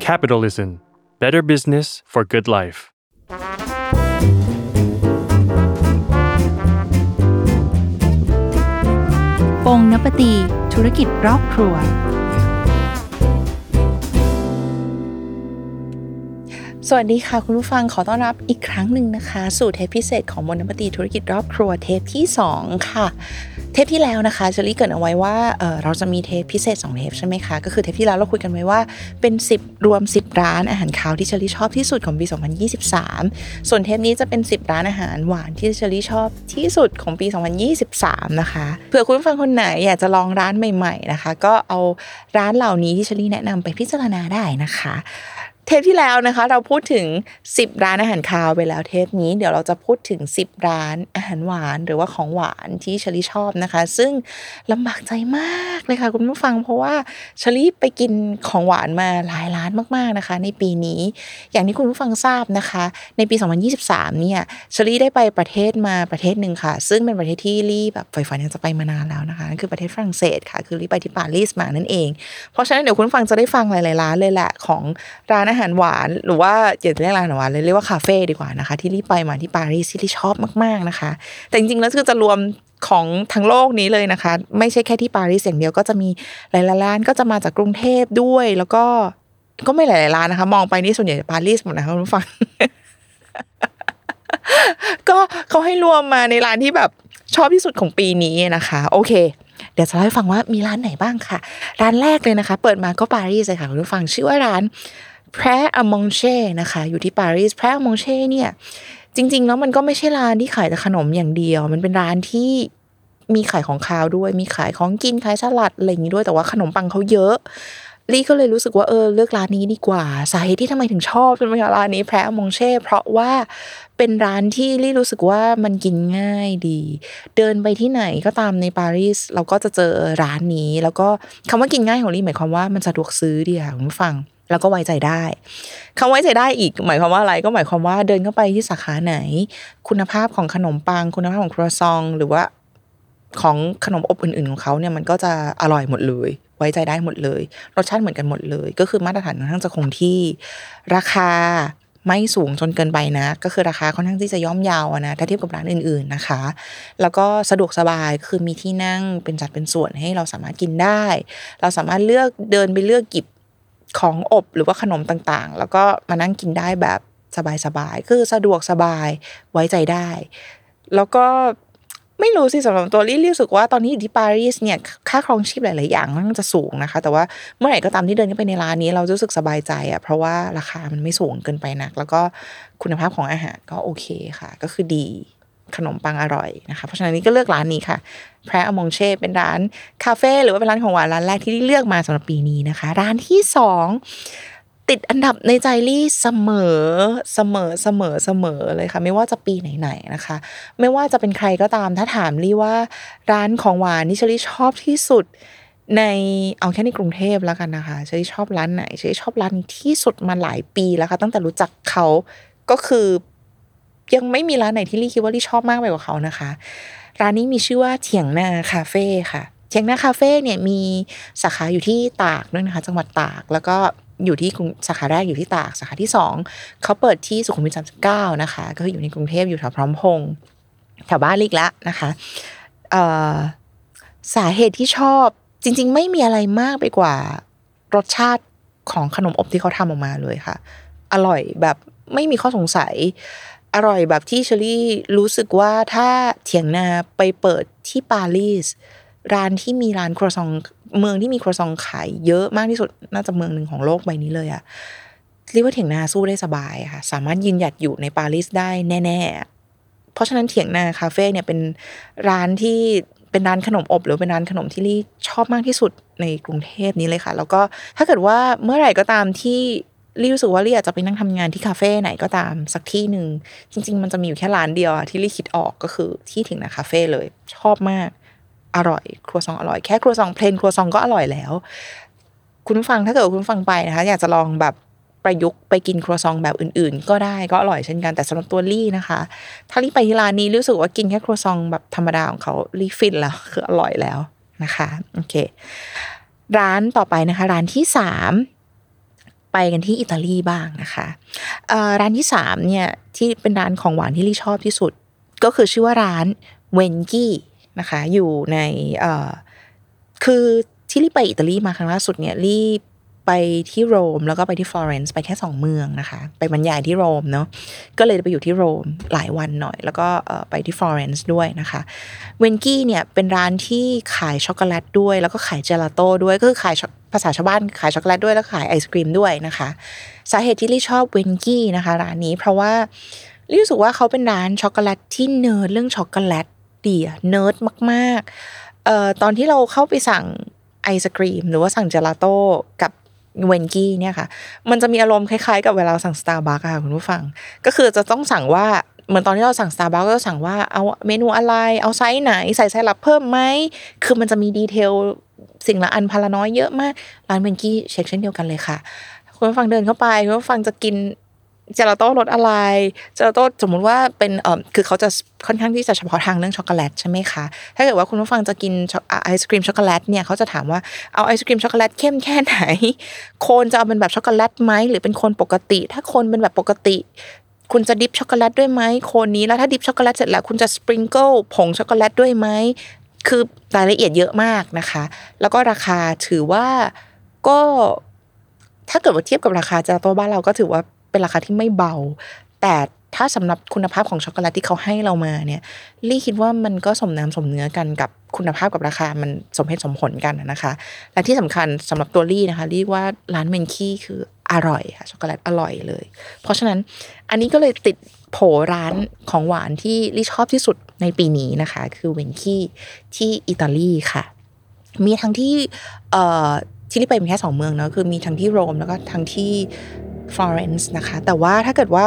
Capitalism Better Business for Good Life ปงนปตีธุรกิจรอบครัว สวัสดีค่ะ คุณผู้ฟังขอต้อนรับอีกครั้งหนึ่งนะคะ สู่เทปพิเศษของมนปตีธุรกิจรอบครัวเทปที่ 2 ค่ะ เทปที่แล้วนะคะเชลี่เกิดเอาไว้ว่าเเราจะมีเทปพิเศษ2เทปใช่ไหมคะ ก็คือเทปที่แล้วเราคุยกันไว้ว่าเป็น 10 รวม 10 ร้านอาหารคาวที่เชลี่ชอบที่สุดของปี 2023 ส่วนเทปนี้จะเป็น 10 ร้านอาหารหวานที่เชลี่ชอบที่สุดของปี 2023 นะคะเผื่อคุณผู้ฟังคนไหนอยากจะลองร้านใหม่ ๆนะคะ ก็เอาร้านเหล่านี้ที่เชลี่แนะนำไปพิจารณาได้นะคะ เทปที่แล้วนะคะ เราพูดถึง 10 ร้านอาหารคาวไปแล้วเทปนี้เดี๋ยวเราจะพูดถึง 10 ร้านอาหารหวานหรือว่าของหวานที่เชลี่ชอบนะคะ ซึ่งลำบากใจมากเลยค่ะคุณผู้ฟัง เพราะว่าเชลี่ไปกินของหวานมาหลายร้านมากๆนะคะ ในปีนี้ อย่างที่คุณผู้ฟังทราบนะคะ ในปี 2023 เนี่ยเชลี่ได้ไปประเทศมาประเทศหนึ่งค่ะ ซึ่งเป็นประเทศที่ลี่แบบใฝ่ฝันอยากจะไปมานานแล้วนะคะนั่นคือประเทศฝรั่งเศสค่ะ คือลี่ไปที่ปารีสมานั่นเอง เพราะฉะนั้นเดี๋ยวคุณฟังจะได้ฟังหลายๆร้านเลยแหละของร้านอาหารหวาน หรือว่าอย่าเรียกร้านอาหารหวานเลยเรียกว่าคาเฟ่ดีกว่านะคะ ที่รีบไปมาที่ปารีสที่ชอบมาก ๆนะคะ แต่จริงๆแล้วคือจะรวมของทั้งโลกนี้เลยนะคะ ไม่ใช่แค่ที่ปารีสอย่างเดียวก็จะมีหลายๆร้านก็จะมาจากกรุงเทพด้วย แล้วก็ก็ไม่หลายๆร้านนะคะ มองไปนี่ส่วนใหญ่ปารีสหมดนะคะคุณผู้ฟัง ก็เขาให้รวมมาในร้านที่แบบชอบที่สุดของปีนี้นะคะ โอเค เดี๋ยวจะเล่าให้ฟังว่ามีร้านไหนบ้างค่ะ ร้านแรกเลยนะคะ เปิดมาก็ปารีสเลยค่ะคุณผู้ฟังชื่อว่าร้าน แพรอมองเช่นะคะอยู่ที่ปารีสแพรอมองเช่เนี่ยจริง ๆ แล้วมันก็ไม่ใช่ร้านที่ขายแต่ขนมอย่างเดียว มันเป็นร้านที่มีขายของคาวด้วย มีขายของกินขายสลัดอะไรอย่างนี้ด้วยแต่ว่าขนมปังเขาเยอะลี่ก็เลยรู้สึกว่าเออเลือกร้านนี้ดีกว่าสาเหตุที่ทำไมถึงชอบเป็นร้านนี้แพรมงเช่เพราะว่าเป็นร้านที่ลี่รู้สึกว่ามันกินง่ายดี เดินไปที่ไหนก็ตามในปารีสเราก็จะเจอร้านนี้ แล้วก็คำว่ากินง่ายของลี่หมายความว่ามันสะดวกซื้อดีค่ะคุณผู้ฟัง แล้วก็ไว้ใจได้คำไว้ใจได้อีก หมายความว่าอะไรก็หมายความว่าเดินเข้าไปที่สาขาไหน คุณภาพของขนมปัง คุณภาพของครัวซอง หรือว่าของขนมอบอื่น ๆของเขาเนี่ยมันก็จะอร่อยหมดเลย ไว้ใจได้หมดเลย รสชาติเหมือนกันหมดเลย ก็คือมาตรฐานค่อนข้างจะคงที่ ราคาไม่สูงจนเกินไปนะ ก็คือราคาค่อนข้างที่จะย่อมเยาวนะถ้าเทียบกับร้านอื่นๆนะคะ แล้วก็สะดวกสบายคือมีที่นั่งเป็นจัดเป็นส่วนให้เราสามารถกินได้ เราสามารถเลือกเดินไปเลือกกิบ ของอบหรือว่าขนมต่างๆ แล้วก็มานั่งกินได้แบบสบายๆ คือสะดวกสบายไว้ใจได้ แล้วก็ไม่รู้สิสำหรับตัวลี่รู้สึกว่าตอนนี้อยู่ที่ปารีสเนี่ยค่าครองชีพหลาย ๆ อย่างมันจะสูงนะคะ แต่ว่าเมื่อไหร่ก็ตามที่เดินเข้าไปในร้านนี้เรารู้สึกสบายใจอะเพราะว่าราคามันไม่สูงเกินไปนัก แล้วก็คุณภาพของอาหารก็โอเคค่ะ ก็คือดี ขนมปังอร่อยนะคะ เพราะฉะนั้นนี่ก็เลือกร้านนี้ค่ะแพรอมงเช่เป็นร้านคาเฟ่หรือว่าเป็นร้านของหวานร้านแรกที่เลือกมาสำหรับปีนี้นะคะ ร้านที่สองติดอันดับในใจลี่เสมอเสมอเสมอเสมอเลยค่ะ ไม่ว่าจะปีไหนๆนะคะ ไม่ว่าจะเป็นใครก็ตามถ้าถามลี่ว่าร้านของหวานที่เชลี่ชอบที่สุดในเอาแค่ในกรุงเทพแล้วกันนะคะเชลี่ชอบร้านไหนเชลี่ชอบร้านที่สุดมาหลายปีแล้วค่ะตั้งแต่รู้จักเขาก็คือ ยังไม่มีร้านไหนที่ลี่คิดว่าลี่ชอบมากไปกว่าเขานะคะ ร้านนี้มีชื่อว่าเถียงนาคาเฟ่ค่ะ เถียงนาคาเฟ่เนี่ยมีสาขาอยู่ที่ตากด้วยนะคะ จังหวัดตากแล้วก็อยู่ที่สาขาแรกอยู่ที่ตากสาขาที่สองเขาเปิดที่สุขุมวิทสามสิบเก้านะคะ ก็คืออยู่ในกรุงเทพอยู่แถวพร้อมพงษ์แถวบ้านลิกล้วนะคะสาเหตุที่ชอบจริง ๆ ไม่มีอะไรมากไปกว่ารสชาติของขนมอบที่เขาทำออกมาเลยค่ะ อร่อยแบบไม่มีข้อสงสัย อร่อยแบบที่เชอรี่รู้สึกว่าถ้าเถียงนาไปเปิดที่ปารีสร้านที่มีร้านครัวซองเมืองที่มีครัวซองขายเยอะมากที่สุดน่าจะเมืองหนึ่งของโลกใบนี้เลยอะเรียกว่าเถียงนาสู้ได้สบายค่ะ สามารถยืนหยัดอยู่ในปารีสได้แน่ ๆ เพราะฉะนั้นเถียงนาคาเฟ่เนี่ยเป็นร้านที่เป็นร้านขนมอบ หรือเป็นร้านขนมที่ลี่ชอบมากที่สุดในกรุงเทพนี้เลยค่ะ แล้วก็ถ้าเกิดว่าเมื่อไหร่ก็ตามที่ ลี่รู้สึกว่าลี่อยากจะไปนั่งทำงานที่คาเฟ่ไหนก็ตามสักที่หนึ่งจริง ๆ มันจะมีอยู่แค่ร้านเดียวที่ลี่คิดออกก็คือที่ถึงนะคาเฟ่เลย ชอบมาก อร่อย ครัวซองอร่อยแค่ครัวซองเพลนครัวซองก็อร่อยแล้ว คุณฟังถ้าเกิดคุณฟังไปนะคะ อยากจะลองแบบประยุกต์ไปกินครัวซองแบบอื่น ๆ ก็ได้ก็อร่อยเช่นกันแต่สำหรับตัวลี่นะคะ ถ้าลี่ไปที่ร้านนี้รู้สึกว่ากินแค่ครัวซองแบบธรรมดาของเขาลี่ฟินแล้วคืออร่อยแล้วนะคะโอเค ร้านต่อไปนะคะ ร้านที่สาม ไปกันที่อิตาลีบ้างนะคะร้านที่สามเนี่ยที่เป็นร้านของหวานที่ลี่ชอบที่สุด ก็คือชื่อว่าร้านเวนกี้นะคะอยู่ในคือที่ลี่ไปอิตาลีมาครั้งล่าสุดเนี่ยลี่ ไปที่โรมแล้วก็ไปที่ฟลอเรนซ์ไปแค่สองเมืองนะคะ ไปบรรยายที่โรมเนาะก็เลยไปอยู่ที่โรมหลายวันหน่อย แล้วก็ไปที่ฟลอเรนซ์ด้วยนะคะเวนกี้เนี่ยเป็นร้านที่ขายช็อกโกแลตด้วย แล้วก็ขายเจลาโต้ด้วยก็คือขายภาษาชาวบ้านขายช็อกโกแลตด้วยแล้วขายไอศครีมด้วยนะคะ สาเหตุที่ลี่ชอบเวนกี้นะคะร้านนี้เพราะว่าลี่รู้สึกว่าเขาเป็นร้านช็อกโกแลตที่เนิร์ดเรื่องช็อกโกแลตดีอะเนิร์ดมากๆเอ่อตอนที่เราเข้าไปสั่งไอศครีมหรือว่าสั่งเจลาโต้กับ เวนกี้เนี่ยค่ะ มันจะมีอารมณ์คล้ายๆ กับเวลาสั่งสตาร์บัคค่ะคุณผู้ฟัง ก็คือจะต้องสั่งว่าเหมือนตอนที่เราสั่งสตาร์บัคก็จะสั่งว่าเอาเมนูอะไร เอาไซส์ไหน ใส่ไซรัปเพิ่มไหม คือมันจะมี detail สิ่งละอันพาราน้อยเยอะมาก ร้าน Venchi ก็เช่นเดียวกันเลยค่ะคุณผู้ฟังเดินเข้าไปคุณผู้ฟังจะกิน เจลาโต้รสอะไรเจลาโต้สมมุติว่าเป็นเออคือเขาจะค่อนข้างที่จะเฉพาะทางเรื่องช็อกโกแลตใช่ไหมคะถ้าเกิดว่าคุณผู้ฟังจะกินไอศครีมช็อกโกแลตเนี่ยเขาจะถามว่าเอาไอศครีมช็อกโกแลตเข้มแค่ไหน โคนจะเอาเป็นแบบช็อกโกแลตไหมหรือเป็นโคนปกติ ถ้าโคนเป็นแบบปกติคุณจะ dip ช็อกโกแลตด้วยไหมโคนนี้แล้วถ้า dip ช็อกโกแลตเสร็จแล้วคุณจะ sprinkle ผงช็อกโกแลตด้วยไหมคือรายละเอียดเยอะมากนะคะ แล้วก็ราคาถือว่าก็ถ้าเกิดว่าเทียบกับราคาเจลาโต้บ้านเราก็ถือว่า เป็นราคาที่ไม่เบา แต่ถ้าสำหรับคุณภาพของช็อกโกแลตที่เขาให้เรามาเนี่ยลี่คิดว่ามันก็สมน้ำสมเนื้อกันกับคุณภาพกับราคามันสมเหตุสมผลกันนะคะ และที่สำคัญสำหรับตัวลี่นะคะลี่ว่าร้านเมนคี้คืออร่อยค่ะช็อกโกแลตอร่อยเลย เพราะฉะนั้นอันนี้ก็เลยติดโผร้านของหวานที่ลี่ชอบที่สุดในปีนี้นะคะ คือเวนคี้ที่อิตาลีค่ะ มีทั้งที่เอ่อที่ลี่ไปมีแค่สองเมืองเนาะคือมีทั้งที่โรมแล้วก็ทั้งที่ ฟลอเรนซ์นะคะ แต่ว่าถ้าเกิดว่า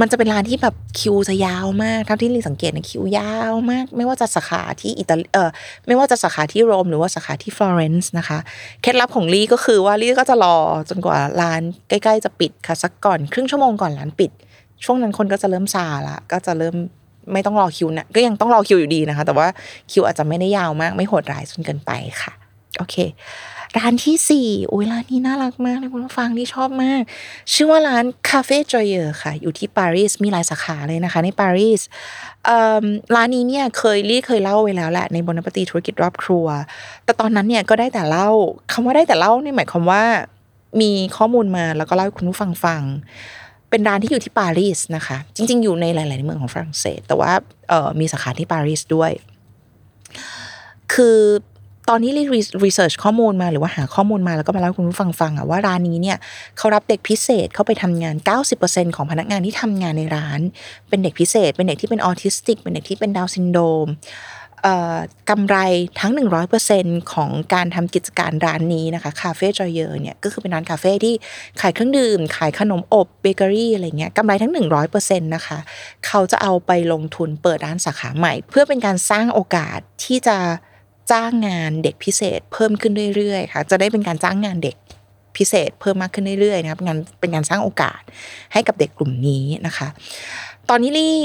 มันจะเป็นร้านที่แบบคิวจะยาวมากเท่าที่ลี่สังเกตนะคิวยาวมาก ไม่ว่าจะสาขาที่อิตาลีเออไม่ว่าจะสาขาที่โรมหรือว่าสาขาที่ฟลอเรนซ์นะคะ เคล็ดลับของลี่ก็คือว่าลี่ก็จะรอจนกว่าร้านใกล้ๆจะปิดค่ะสักก่อนครึ่งชั่วโมงก่อนร้านปิด ช่วงนั้นคนก็จะเริ่มซาละก็จะเริ่มไม่ต้องรอคิวนะก็ยังต้องรอคิวอยู่ดีนะคะ แต่ว่าคิวอาจจะไม่ได้ยาวมาก ไม่โหดร้ายจนเกินไปค่ะ โอเค ร้านที่สี่อุ้ยร้านนี้น่ารักมากเลยคุณผู้ฟังที่ชอบมาก ชื่อว่าร้านคาเฟ่จอยเออร์ค่ะ อยู่ที่ปารีสมีหลายสาขาเลยนะคะ ในปารีสร้านนี้เนี่ยเคยลี่เคยเล่าไว้แล้วแหละในบนปฏิธุรกิจรอบครัว แต่ตอนนั้นเนี่ยก็ได้แต่เล่าคำว่าได้แต่เล่านี่หมายความว่ามีข้อมูลมาแล้วก็เล่าให้คุณผู้ฟังฟังเป็นร้านที่อยู่ที่ปารีสนะคะ จริง ๆ อยู่ในหลาย ๆ เมืองของฝรั่งเศส แต่ว่ามีสาขาที่ปารีสด้วย คือ ตอนนี้รีresearch ข้อมูลมาหรือว่าหาข้อมูลมาแล้วก็มาเล่าคุณผู้ฟังฟังอะว่าร้านนี้เนี่ยเขารับเด็กพิเศษเข้าไปทำงาน 90%ของพนักงานที่ทำงานในร้าน เป็นเด็กพิเศษ เป็นเด็กที่เป็นออทิสติก เป็นเด็กที่เป็นดาวน์ซินโดรมเอ่อกำไรทั้ง 100%ของการทำกิจการร้านนี้นะคะ Café Joyeux เนี่ยก็คือเป็นร้านคาเฟ่ที่ขายเครื่องดื่ม ขายขนมอบเบเกอรี่อะไรเงี้ยกำไรทั้ง 100%นะคะเขาจะเอาไปลงทุนเปิดร้านสาขาใหม่ เพื่อเป็นการสร้างโอกาสที่จะ จ้างงานเด็กพิเศษเพิ่มขึ้นเรื่อยๆค่ะ จะได้เป็นการจ้างงานเด็กพิเศษเพิ่มมากขึ้นเรื่อยๆนะครับงานเป็นการสร้างโอกาสให้กับเด็กกลุ่มนี้นะคะ ตอนนี้ลี่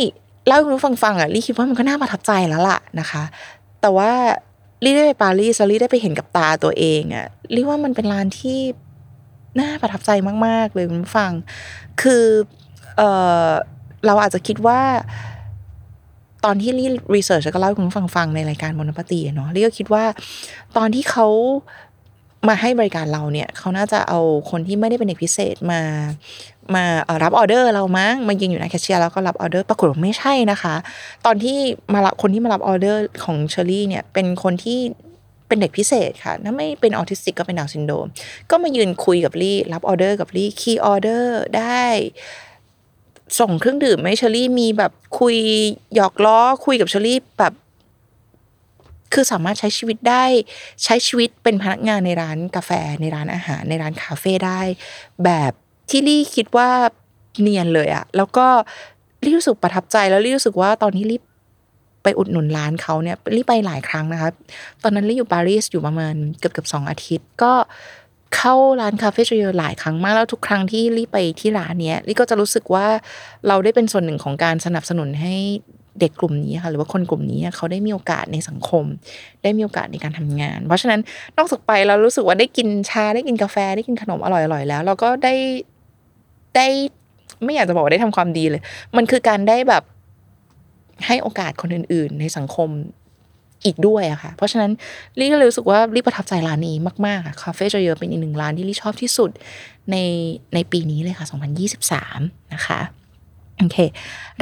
เล่าให้คุณผู้ฟังฟังอะลี่คิดว่ามันก็น่าประทับใจแล้วล่ะนะคะ แต่ว่าลี่ได้ไปปารีสลี่ได้ไปเห็นกับตาตัวเองอะลี่ว่ามันเป็นร้านที่น่าประทับใจมาก ๆ เลยคุณผู้ฟัง คือเออเราอาจจะคิดว่า ตอนที่ลี่ research ก็เล่าให้คุณผู้ฟังฟังในรายการ Bon Appétit เนาะลี่ก็คิดว่า ตอนที่เขามาให้บริการเราเนี่ยเขาน่าจะเอาคนที่ไม่ได้เป็นเด็กพิเศษมา มารับออเดอร์เรามั้งมายืนอยู่หน้าแคชเชียร์แล้วก็รับออเดอร์ปรากฏว่าไม่ใช่นะคะ ตอนที่มารับคนที่มารับออเดอร์ของเชอรี่เนี่ยเป็นคนที่เป็นเด็กพิเศษค่ะถ้าไม่เป็นออทิสติกก็เป็นดาวน์ซินโดรมก็มายืนคุยกับลี่รับออเดอร์กับลี่ key ออเดอร์ได้ ส่งเครื่องดื่มให้เชอรี่มีแบบคุยหยอกล้อคุยกับเชอรี่แบบ คือสามารถใช้ชีวิตได้ ใช้ชีวิตเป็นพนักงานในร้านกาแฟในร้านอาหารในร้านคาเฟ่ได้ แบบที่ลี่คิดว่าเนียนเลยอะแล้วก็ลี่รู้สึกประทับใจแล้วลี่รู้สึกว่าตอนนี้ลี่ไปอุดหนุนร้านเขาเนี่ยลี่ไปหลายครั้งนะคะ ตอนนั้นลี่อยู่ปารีสอยู่ประมาณเกือบเกือบสองอาทิตย์ก็ เข้าร้านคาเฟ่จอยหลายครั้งมากแล้วทุกครั้งที่ลี่ไปที่ร้านเนี้ยลี่ก็จะรู้สึกว่าเราได้เป็นส่วนหนึ่งของการสนับสนุนให้เด็กกลุ่มนี้ค่ะหรือว่าคนกลุ่มนี้เขาได้มีโอกาสในสังคม ได้มีโอกาสในการทำงาน เพราะฉะนั้นนอกจากไปเรารู้สึกว่าได้กินชาได้กินกาแฟได้กินขนมอร่อยๆแล้ว เราก็ได้ได้ไม่อยากจะบอกว่าได้ทำความดีเลย มันคือการได้แบบให้โอกาสคนอื่น ๆ ในสังคม อีกด้วยอะค่ะ เพราะฉะนั้นลี่ก็เลยรู้สึกว่าลี่ประทับใจร้านนี้มากๆค่ะคาเฟ่จเยอเป็นอีกหนึ่งร้านที่ลี่ชอบที่สุดในในปีนี้เลยค่ะ 2023 นะคะโอเค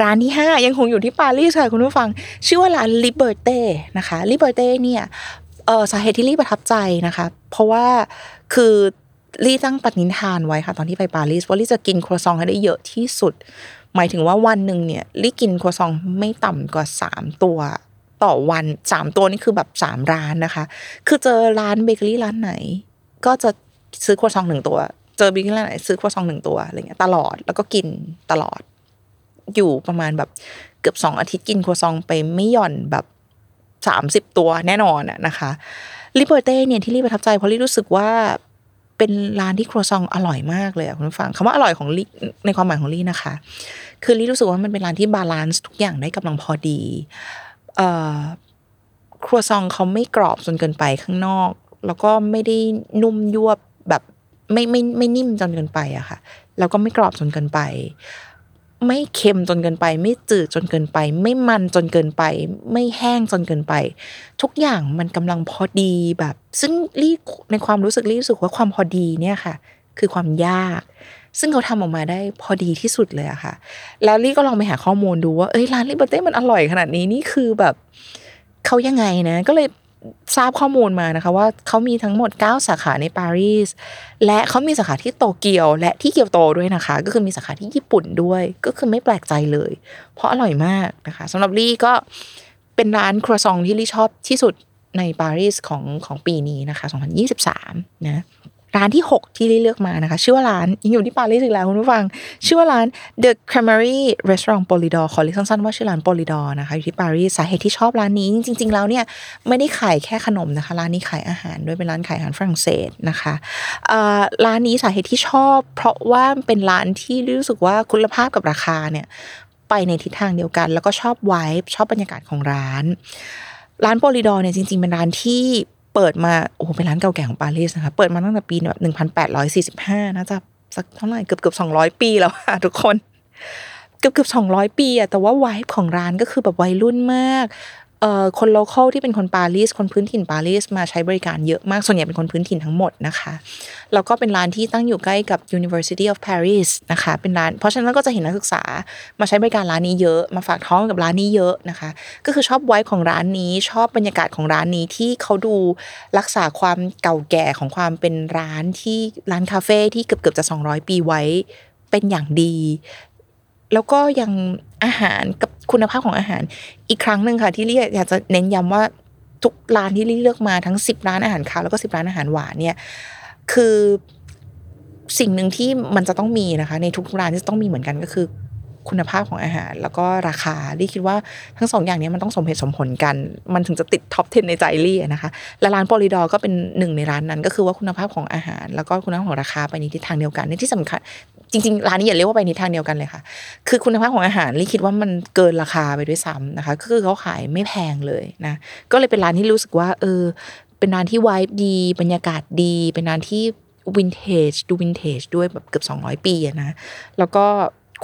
ร้านที่ 5 ยังคงอยู่ที่ปารีสค่ะคุณผู้ฟัง ชื่อว่าร้าน Liberté นะคะ Liberté เนี่ยเออสาเหตุที่ลี่ประทับใจนะคะ เพราะว่าคือลี่ตั้งปณิธานไว้ค่ะ ตอนที่ไปปารีสว่าลี่จะกินครัวซองให้ได้เยอะที่สุด หมายถึงว่าวันหนึ่งเนี่ยลี่กินครัวซองไม่ต่ำกว่า 3 ตัว ต่อวันสามตัวนี่คือแบบสามร้านนะคะ คือเจอร้านเบเกอรี่ร้านไหน ก็จะซื้อครัวซองต์หนึ่งตัว เจอเบเกอรี่ร้านไหนซื้อครัวซองต์หนึ่งตัวอะไรเงี้ยตลอดแล้วก็กินตลอด อยู่ประมาณแบบเกือบสองอาทิตย์กินครัวซองต์ไปไม่หย่อนแบบสามสิบตัวแน่นอนอะนะคะ Liberté เนี่ยที่ลี่ประทับใจเพราะลี่รู้สึกว่าเป็นร้านที่ครัวซองต์อร่อยมากเลยคุณผู้ฟังคำว่าอร่อยของลี่ในความหมายของลีนะคะ คือลีรู้สึกว่ามันเป็นร้านที่ balance ทุกอย่างได้กำลังพอดี ครัวซองเขาไม่กรอบจนเกินไปข้างนอก แล้วก็ไม่ได้นุ่มยวบแบบไม่ไม่ไม่นิ่มจนเกินไปอะค่ะ แล้วก็ไม่กรอบจนเกินไป ไม่เค็มจนเกินไป ไม่จืดจนเกินไป ไม่มันจนเกินไป ไม่แห้งจนเกินไป ทุกอย่างมันกำลังพอดีแบบ ซึ่งลี่ในความรู้สึกลี่รู้สึกว่าความพอดีเนี่ยค่ะ คือความยาก ซึ่งเขาทำออกมาได้พอดีที่สุดเลยอะค่ะ แล้วลี่ก็ลองไปหาข้อมูลดูว่าเอ้ยร้านลิเบอร์เต้มันอร่อยขนาดนี้นี่คือแบบเขายังไงนะ ก็เลยทราบข้อมูลมานะคะว่าเขามีทั้งหมด 9 สาขาในปารีสและเขามีสาขาที่โตเกียวและที่เกียวโตด้วยนะคะ ก็คือมีสาขาที่ญี่ปุ่นด้วย ก็คือไม่แปลกใจเลย เพราะอร่อยมากนะคะสำหรับลี่ก็เป็นร้านครัวซองที่ลี่ชอบที่สุดในปารีสของของปีนี้นะคะ 2023 นะ ร้านที่ 6 ที่ลี่เลือกมานะคะ ชื่อว่าร้านยังอยู่ที่ปารีสอีกแล้วคุณผู้ฟัง ชื่อว่าร้าน The Creamery Restaurant Polydor ขอเรียกสั้นๆว่าชื่อร้าน Polydor นะคะอยู่ที่ปารีสสาเหตุที่ชอบร้านนี้ จริง ๆ แล้วเนี่ยไม่ได้ขายแค่ขนมนะคะ ร้านนี้ขายอาหารด้วยเป็นร้านขายอาหารฝรั่งเศสนะคะร้านนี้สาเหตุที่ชอบ เพราะว่าเป็นร้านที่รู้สึกว่าคุณภาพกับราคาเนี่ยไปในทิศทางเดียวกัน แล้วก็ชอบไวท์ชอบบรรยากาศของร้าน ร้าน Polidor เนี่ยจริง ๆ เป็นร้านที่ เปิดมาโอ้เป็นร้านเก่าแก่ของปารีสนะคะ เปิดมาตั้งแต่ปีแบบหนึ่งพันแปดร้อยสี่สิบห้าน่าจะสักเท่าไหร่เกือบเกือบสองร้อยปีแล้วค่ะทุกคน เกือบเกือบสองร้อยปีอะแต่ว่าไวท์ของร้านก็คือแบบวัยรุ่นมาก คน local ที่เป็นคนปารีสคนพื้นถิ่นปารีสมาใช้บริการเยอะมากส่วนใหญ่เป็นคนพื้นถิ่นทั้งหมดนะคะแล้วก็เป็นร้านที่ตั้งอยู่ใกล้กับ University of Paris นะคะเป็นร้าน เพราะฉะนั้นก็จะเห็นนักศึกษามาใช้บริการร้านนี้เยอะ มาฝากท้องกับร้านนี้เยอะนะคะ ก็คือชอบไว้ของร้านนี้ชอบบรรยากาศของร้านนี้ที่เขาดูรักษาความเก่าแก่ของความเป็นร้านที่ร้านคาเฟ่ที่เกือบเกือบจะ 200 ปีไว้เป็นอย่างดี แล้วก็ยังอาหารกับคุณภาพของอาหารอีกครั้งหนึ่งค่ะ ที่เรียกอยากจะเน้นย้ำว่าทุกร้านที่เลือกมาทั้งสิบร้านอาหารคาวแล้วก็สิบร้านอาหารหวานเนี่ยคือสิ่งหนึ่งที่มันจะต้องมีนะคะ ในทุกร้านที่ต้องมีเหมือนกันก็คือคุณภาพของอาหาร แล้วก็ราคาลี่คิดว่าทั้งสองอย่างนี้มันต้องสมเหตุสมผลกัน มันถึงจะติดท็อป 10 ในใจลี่นะคะ และร้านโปลิดอก็เป็นหนึ่งในร้านนั้น ก็คือว่าคุณภาพของอาหาร แล้วก็คุณภาพของราคาไปในทิศทางเดียวกันในที่สำคัญ จริงๆร้านนี้อย่าเรียกว่าไปในทางเดียวกันเลยค่ะ คือคุณภาพของอาหารลี่คิดว่ามันเกินราคาไปด้วยซ้ำนะคะ คือเขาขายไม่แพงเลยนะ ก็เลยเป็นร้านที่รู้สึกว่า เออ เป็นร้านที่ไวายดี บรรยากาศดี เป็นร้านที่วินเทจดูวินเทจด้วยแบบเกือบ200 ปีนะ แล้วก็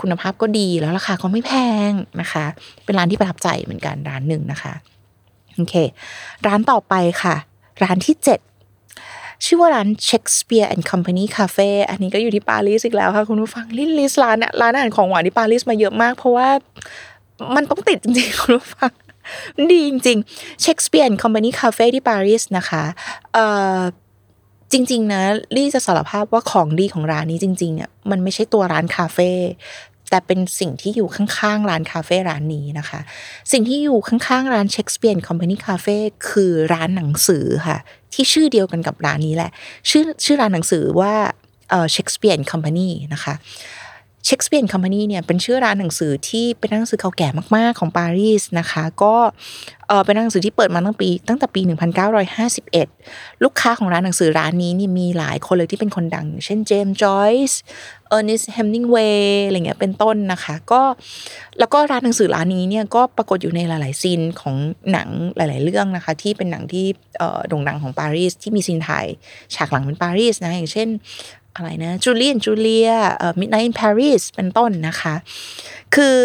คุณภาพก็ดีแล้วราคาก็ไม่แพงนะคะ เป็นร้านที่ประทับใจเหมือนกันร้านหนึ่งนะคะโอเค ร้านต่อไปค่ะ ร้านที่ 7 ชื่อว่าร้าน Shakespeare and Company Cafe อันนี้ก็อยู่ที่ปารีสอีกแล้วค่ะคุณผู้ฟังลินลิสร้านร้านอาหารของหวานที่ปารีสมาเยอะมาก เพราะว่ามันต้องติดจริงๆคุณผู้ฟังดีจริงๆ Shakespeare and Company Cafe ที่ปารีสนะคะเอ่อจริง ๆ นะ ลี่จะสารภาพว่าของดีของร้านนี้จริง ๆ เนี่ย มันไม่ใช่ตัวร้านคาเฟ่ แต่เป็นสิ่งที่อยู่ข้างๆ ร้านคาเฟ่ร้านนี้นะคะ สิ่งที่อยู่ข้างๆ ร้าน Shakespeare Company Cafe คือร้านหนังสือค่ะ ที่ชื่อเดียวกันกับร้านนี้แหละ ชื่อชื่อร้านหนังสือว่าเอ่อ Shakespeare Company นะคะ Shakespeare Company เนี่ยเป็นชื่อร้านหนังสือที่เป็นหนังสือเก่าแก่มาก ๆ ของปารีสนะคะ ก็เออเป็นหนังสือที่เปิดมาตั้งปี ตั้งแต่ปี 1951 ลูกค้าของร้านหนังสือร้านนี้นี่มีหลายคนเลยที่เป็นคนดัง เช่น James Joyce Ernest Hemingway อะไรเงี้ยเป็นต้นนะคะ ก็แล้วก็ร้านหนังสือร้านนี้เนี่ยก็ปรากฏอยู่ในหลาย ๆ scene ของหนังหลาย ๆ เรื่องนะคะ ที่เป็นหนังที่เอ่อโด่งดังของปารีสที่มี scene ถ่ายฉากหลังเป็นปารีสนะอย่างเช่น อะไรนะ Julie and Juliaเอ่อ Midnight in Paris เป็นต้นนะคะ คือ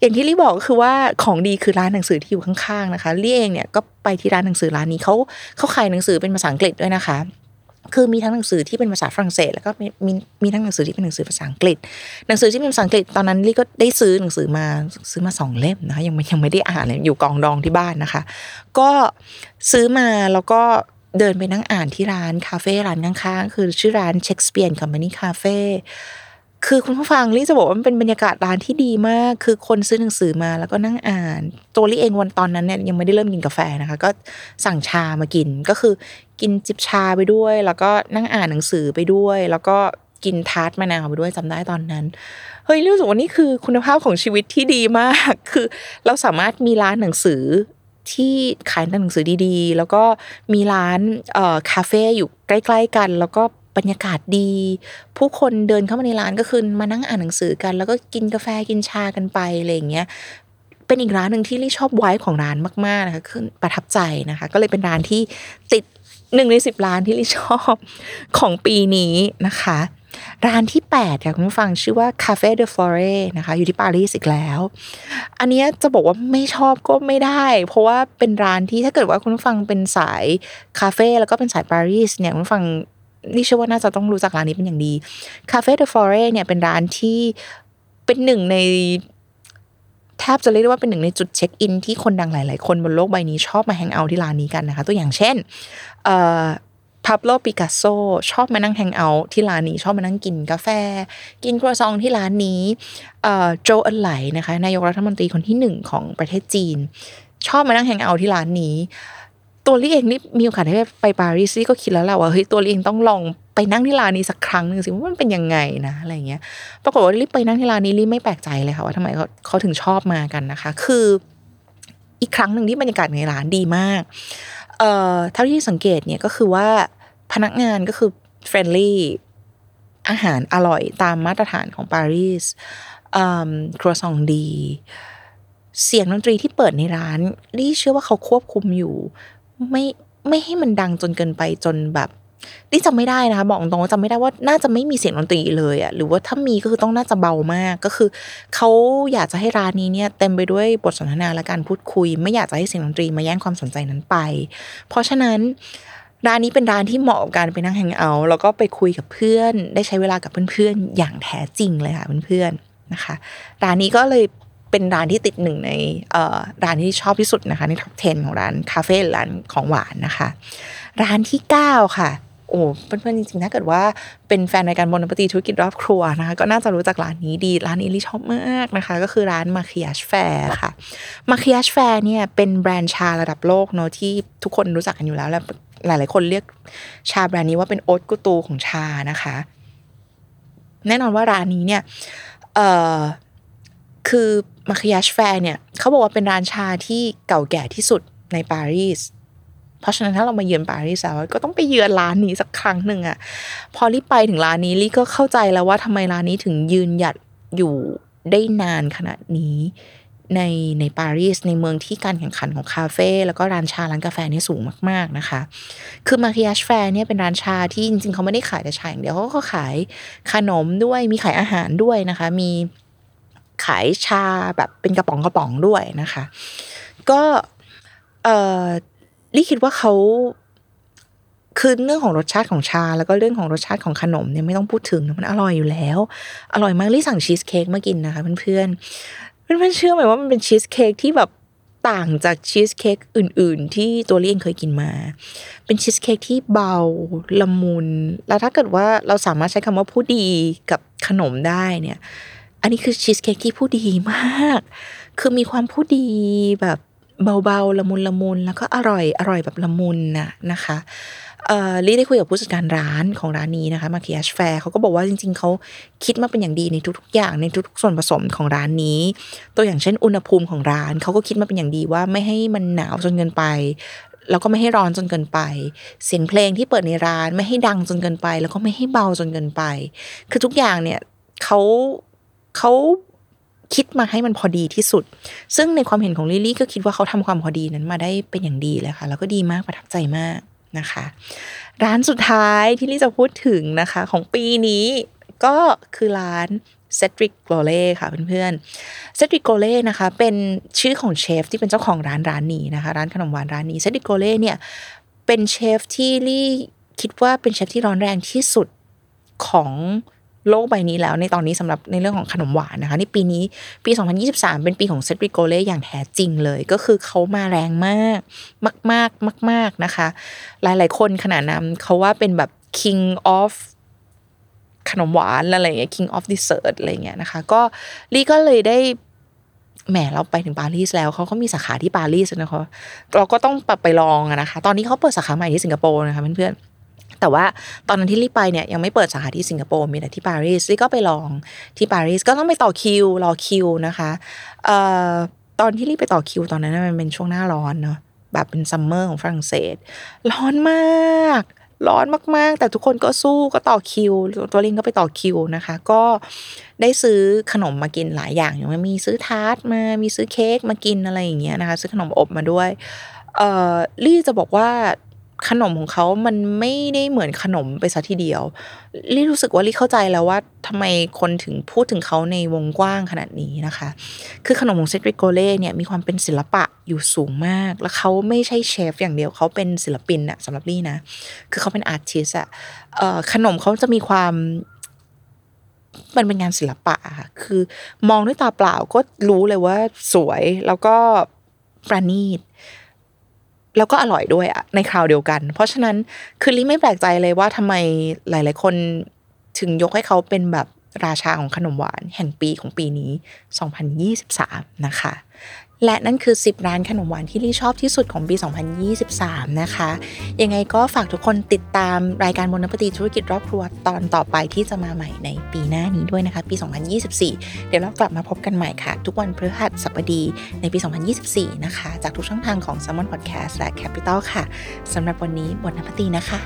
อย่างที่ลี่บอกก็คือว่าของดีคือร้านหนังสือที่อยู่ข้างๆนะคะลี่เองเนี่ยก็ไปที่ร้านหนังสือร้านนี้เขาเขาขายหนังสือเป็นภาษาอังกฤษด้วยนะคะคือมีทั้งหนังสือที่เป็นภาษาฝรั่งเศสแล้วก็มีมีมีทั้งหนังสือที่เป็นหนังสือภาษาอังกฤษ หนังสือที่เป็นภาษาอังกฤษตอนนั้นลี่ก็ได้ซื้อหนังสือมาซื้อมาสองเล่มนะคะยังไม่ยังไม่ได้อ่านเลยอยู่กองดองที่บ้านนะคะ ก็ซื้อมาแล้วก็ เดินไปนั่งอ่านที่ร้านคาเฟ่ร้านข้างๆคือชื่อร้าน Shakespeare Company Cafeคือคุณผู้ฟังลี่จะบอกว่ามันเป็นบรรยากาศร้านที่ดีมาก คือคนซื้อหนังสือมาแล้วก็นั่งอ่าน ตัวลี่เองวันตอนนั้นเนี่ยยังไม่ได้เริ่มกินกาแฟนะคะ ก็สั่งชามากินก็คือกินจิบชาไปด้วย แล้วก็นั่งอ่านหนังสือไปด้วย แล้วก็กินทาร์ตมะนาวไปด้วยจำได้ตอนนั้นเฮ้ยรู้สึกว่านี่คือคุณภาพของชีวิตที่ดีมาก คือเราสามารถมีร้านหนังสือ ที่ขายหนังสือดีๆ แล้วก็มีร้านเอ่อคาเฟ่อยู่ใกล้ๆกัน แล้วก็บรรยากาศดี ผู้คนเดินเข้ามาในร้านก็คือมานั่งอ่านหนังสือกัน แล้วก็กินกาแฟกินชากันไปอะไรอย่างเงี้ยเป็นอีกร้านหนึ่งที่ลี่ชอบไว้ของร้านมากๆนะคะคือประทับใจนะคะ ก็เลยเป็นร้านที่ติดหนึ่งในสิบร้านที่ลี่ชอบของปีนี้นะคะ ร้านที่ 8 ค่ะคุณผู้ฟังชื่อว่า Cafe de Flore นะคะ อยู่ที่ปารีสอีกแล้ว อันเนี้ยจะบอกว่าไม่ชอบก็ไม่ได้ เพราะว่าเป็นร้านที่ถ้าเกิดว่าคุณผู้ฟังเป็นสายคาเฟ่แล้วก็เป็นสายปารีสเนี่ยคุณผู้ฟังนี่เชื่อว่าน่าจะต้องรู้จักร้านนี้เป็นอย่างดี Cafe de Flore เนี่ยเป็นร้านที่เป็นหนึ่งในแทบจะเรียกได้ว่าเป็นหนึ่งในจุดเช็คอินที่คนดังหลาย ๆ คนบนโลกใบนี้ชอบมา hang out ที่ร้านนี้กันนะคะ ตัวอย่างเช่นเอ่อ พา b โลปิกัสโซชอบมานั่ง hang out ที่ร้านนี้ชอบมานั่งกินกาแฟ กินครัวซองที่ร้านนี้โจวเอินไหลนะคะนายกรัฐมนตรีคนที่หนึ่งของประเทศจีน ชอบมานั่ง hang out ที่ร้านนี้ ตัวลี่เองนี่มีโอกาสได้ไปปารีสลี่ก็คิดแล้วแหละว่าเฮ้ยตัวลี่เองต้องลองไปนั่งที่ร้านนี้สักครั้งหนึ่งสิว่ามันเป็นยังไงนะอะไรเงี้ยปรากฏว่าลี่ไปนั่งที่ร้านนี้ลี่ไม่แปลกใจเลยค่ะว่าทำไมเขาเขาถึงชอบมากันนะคะ คืออีกครั้งหนึ่งที่บรรยากาศในร้านดีมาก เอ่อเท่าที่สังเกตเนี่ยก็คือว่า พนักงานก็คือ friendly อาหารอร่อยตามมาตรฐานของปารีสครัวซองดี เสียงดนตรีที่เปิดในร้านลี่เชื่อว่าเขาควบคุมอยู่ ไม่ไม่ให้มันดังจนเกินไปจนแบบลี่จำไม่ได้นะคะบอกตรงว่าจำไม่ได้ว่าน่าจะไม่มีเสียงดนตรีเลยอะหรือว่าถ้ามีก็คือต้องน่าจะเบามากก็คือเขาอยากจะให้ร้านนี้เนี่ยเต็มไปด้วยบทสนทนาและการพูดคุย ไม่อยากจะให้เสียงดนตรีมาแย่งความสนใจนั้นไป เพราะฉะนั้น ร้านนี้เป็นร้านที่เหมาะกับการไปนั่งแฮงเอาท์แล้วก็ไปคุยกับเพื่อน ได้ใช้เวลากับเพื่อนๆอย่างแท้จริงเลยค่ะเพื่อนๆนะคะร้านนี้ก็เลยเป็นร้านที่ติดหนึ่งในร้านที่ชอบที่สุดนะคะ ใน top 10 ของร้านคาเฟ่ร้านของหวานนะคะ ร้านที่ 9 ค่ะ โอ้เพื่อนๆจริงๆถ้าเกิดว่าเป็นแฟนรายการ Bon Appétit ธุรกิจรอบครัวนะคะ ก็น่าจะรู้จักร้านนี้ดี ร้านนี้ลี่ชอบมากนะคะ ก็คือร้าน Mariage Frères ค่ะ Mariage Frères เนี่ยเป็นแบรนด์ชาระดับโลกเนาะที่ทุกคนรู้จักกันอยู่แล้วและ หลาย ๆ คนเรียกชาแบรนด์นี้ว่าเป็น haute couture ของชานะคะ แน่นอนว่าร้านนี้เนี่ยเอ่อคือมาคิอาชแฟร์เนี่ยเขาบอกว่าเป็นร้านชาที่เก่าแก่ที่สุดในปารีสเพราะฉะนั้นถ้าเรามาเยือนปารีสแล้วก็ต้องไปเยือนร้านนี้สักครั้งหนึ่งอะพอลี่ไปถึงร้านนี้ลี่ก็เข้าใจแล้วว่าทำไมร้านนี้ถึงยืนหยัดอยู่ได้นานขนาดนี้ ในในปารีสในเมืองที่การแข่งขันของคาเฟ่แล้วก็ร้านชาร้านกาแฟนี่สูงมาก ๆนะคะ คือมาคิอาชแฟร์เนี่ยเป็นร้านชาที่จริงๆเขาไม่ได้ขายแต่ชาอย่างเดียวเขาก็ขายขนมด้วยมีขายอาหารด้วยนะคะ มีขายชาแบบเป็นกระป๋องกระป๋องด้วยนะคะ ก็เอ่อลี่คิดว่าเขาคือเรื่องของรสชาติของชา แล้วก็เรื่องของรสชาติของขนมเนี่ยไม่ต้องพูดถึงมันอร่อยอยู่แล้ว อร่อยมากลี่สั่งชีสเค้กมากินนะคะเพื่อนๆ เพื่อนๆเชื่อไหมว่ามันเป็นชีสเค้กที่แบบต่างจากชีสเค้กอื่น ๆ ที่ตัวเลี่ยงเคยกินมา เป็นชีสเค้กที่เบาละมุน แล้วถ้าเกิดว่าเราสามารถใช้คำว่าผู้ดีกับขนมได้เนี่ย อันนี้คือชีสเค้กที่ผู้ดีมาก คือมีความผู้ดีแบบเบาๆละมุนละมุนแล้วก็อร่อยอร่อยแบบละมุนนะนะคะ ลี่ได้คุยกับผู้จัดการร้านของร้านนี้นะคะมาคิอชแฟร์เขาก็บอกว่าจริง ๆเขาคิดมาเป็นอย่างดีในทุกๆอย่างในทุกๆส่วนผสมของร้านนี้ ตัวอย่างเช่น อุณหภูมิของร้านเขาก็คิดมาเป็นอย่างดีว่าไม่ให้มันหนาวจนเกินไปแล้วก็ไม่ให้ร้อนจนเกินไป เสียงเพลงที่เปิดในร้านไม่ให้ดังจนเกินไป แล้วก็ไม่ให้เบาจนเกินไป คือทุกอย่างเนี่ยเขาเขาคิดมาให้มันพอดีที่สุด ซึ่งในความเห็นของลิลลี่ก็คิดว่าเขาทำความพอดีนั้นมาได้เป็นอย่างดีเลยค่ะ แล้วก็ดีมากประทับใจมาก นะคะ ร้านสุดท้ายที่ลี่จะพูดถึงนะคะของปีนี้ก็คือร้านเซตริกโกเล่ค่ะเพื่อนๆเซตริกโกเล่นะคะเป็นชื่อของเชฟที่เป็นเจ้าของร้านร้านนี้นะคะ ร้านขนมหวานร้านนี้เซตริกโกเล่เนี่ยเป็นเชฟที่ลี่คิดว่าเป็นเชฟที่ร้อนแรงที่สุดของ โลกใบนี้แล้วในตอนนี้สำหรับในเรื่องของขนมหวานนะคะ ในปีนี้ปี 2023 เป็นปีของเซตริโกเล่อย่างแท้จริงเลย ก็คือเขามาแรงมากมากๆมากๆนะคะ หลาย ๆ คนขนาดนั้นเขาว่าเป็นแบบ king of ขนมหวานอะไรอย่างเงี้ย king of dessert อะไรอย่างเงี้ยนะคะ ก็ลี่ก็เลยได้แหมเราไปถึงปารีสแล้วเขาก็มีสาขาที่ปารีสนะคะเราก็ต้องไปลองอะนะคะ ตอนนี้เขาเปิดสาขาใหม่ที่สิงคโปร์นะคะเพื่อนๆ แต่ว่าตอนนั้นที่ลี่ไปเนี่ยยังไม่เปิดสาขาที่สิงคโปร์มีแต่ที่ปารีสลี่ก็ไปลองที่ปารีสก็ต้องไปต่อคิวรอคิวนะคะเอ่อตอนที่ลี่ไปต่อคิวตอนนั้นมันเป็นช่วงหน้าร้อนเนาะแบบเป็น summer ของฝรั่งเศส ร้อนมาก ร้อนมาก ๆ แต่ทุกคนก็สู้ก็ต่อคิว ตัวลี่ก็ไปต่อคิวนะคะ ก็ได้ซื้อขนมมากินหลายอย่างอย่างมีซื้อทาร์ตมามีซื้อเค้กมากินอะไรอย่างเงี้ยนะคะ ซื้อขนมอบมาด้วย เอ่อลี่จะบอกว่า ขนมของเขามันไม่ได้เหมือนขนมไปซะทีเดียวลี่รู้สึกว่าลี่เข้าใจแล้วว่าทำไมคนถึงพูดถึงเขาในวงกว้างขนาดนี้นะคะ คือขนมของเซตริโกเล่เนี่ยมีความเป็นศิลปะอยู่สูงมาก แล้วเขาไม่ใช่เชฟอย่างเดียวเขาเป็นศิลปินอะสำหรับลี่นะ คือเขาเป็นอาร์ติสอะขนมเขาจะมีความมันเป็นงานศิลปะค่ะ คือมองด้วยตาเปล่าก็รู้เลยว่าสวยแล้วก็ประณีต แล้วก็อร่อยด้วยอะในคราวเดียวกัน เพราะฉะนั้นคือลิไม่แปลกใจเลยว่าทำไมหลาย ๆ คนถึงยกให้เขาเป็นแบบราชาของขนมหวานแห่งปีของปีนี้ 2023 นะคะ และนั่นคือ 10 ร้านขนมหวานที่ลี่ชอบที่สุดของปี 2023 นะคะ ยังไงก็ฝากทุกคนติดตามรายการบนปฏิธุรกิจรอบครัวตอนต่อไปที่จะมาใหม่ในปีหน้านี้ด้วยนะคะ ปี 2024 เดี๋ยวเรากลับมาพบกันใหม่ค่ะ ทุกวันพฤหัสบดีในปี 2024 นะคะ จากทุกช่องทางของ s ซ m o n Podcast และ Capital ค่ะสำหรับวันนี้บนนปฏินะคะ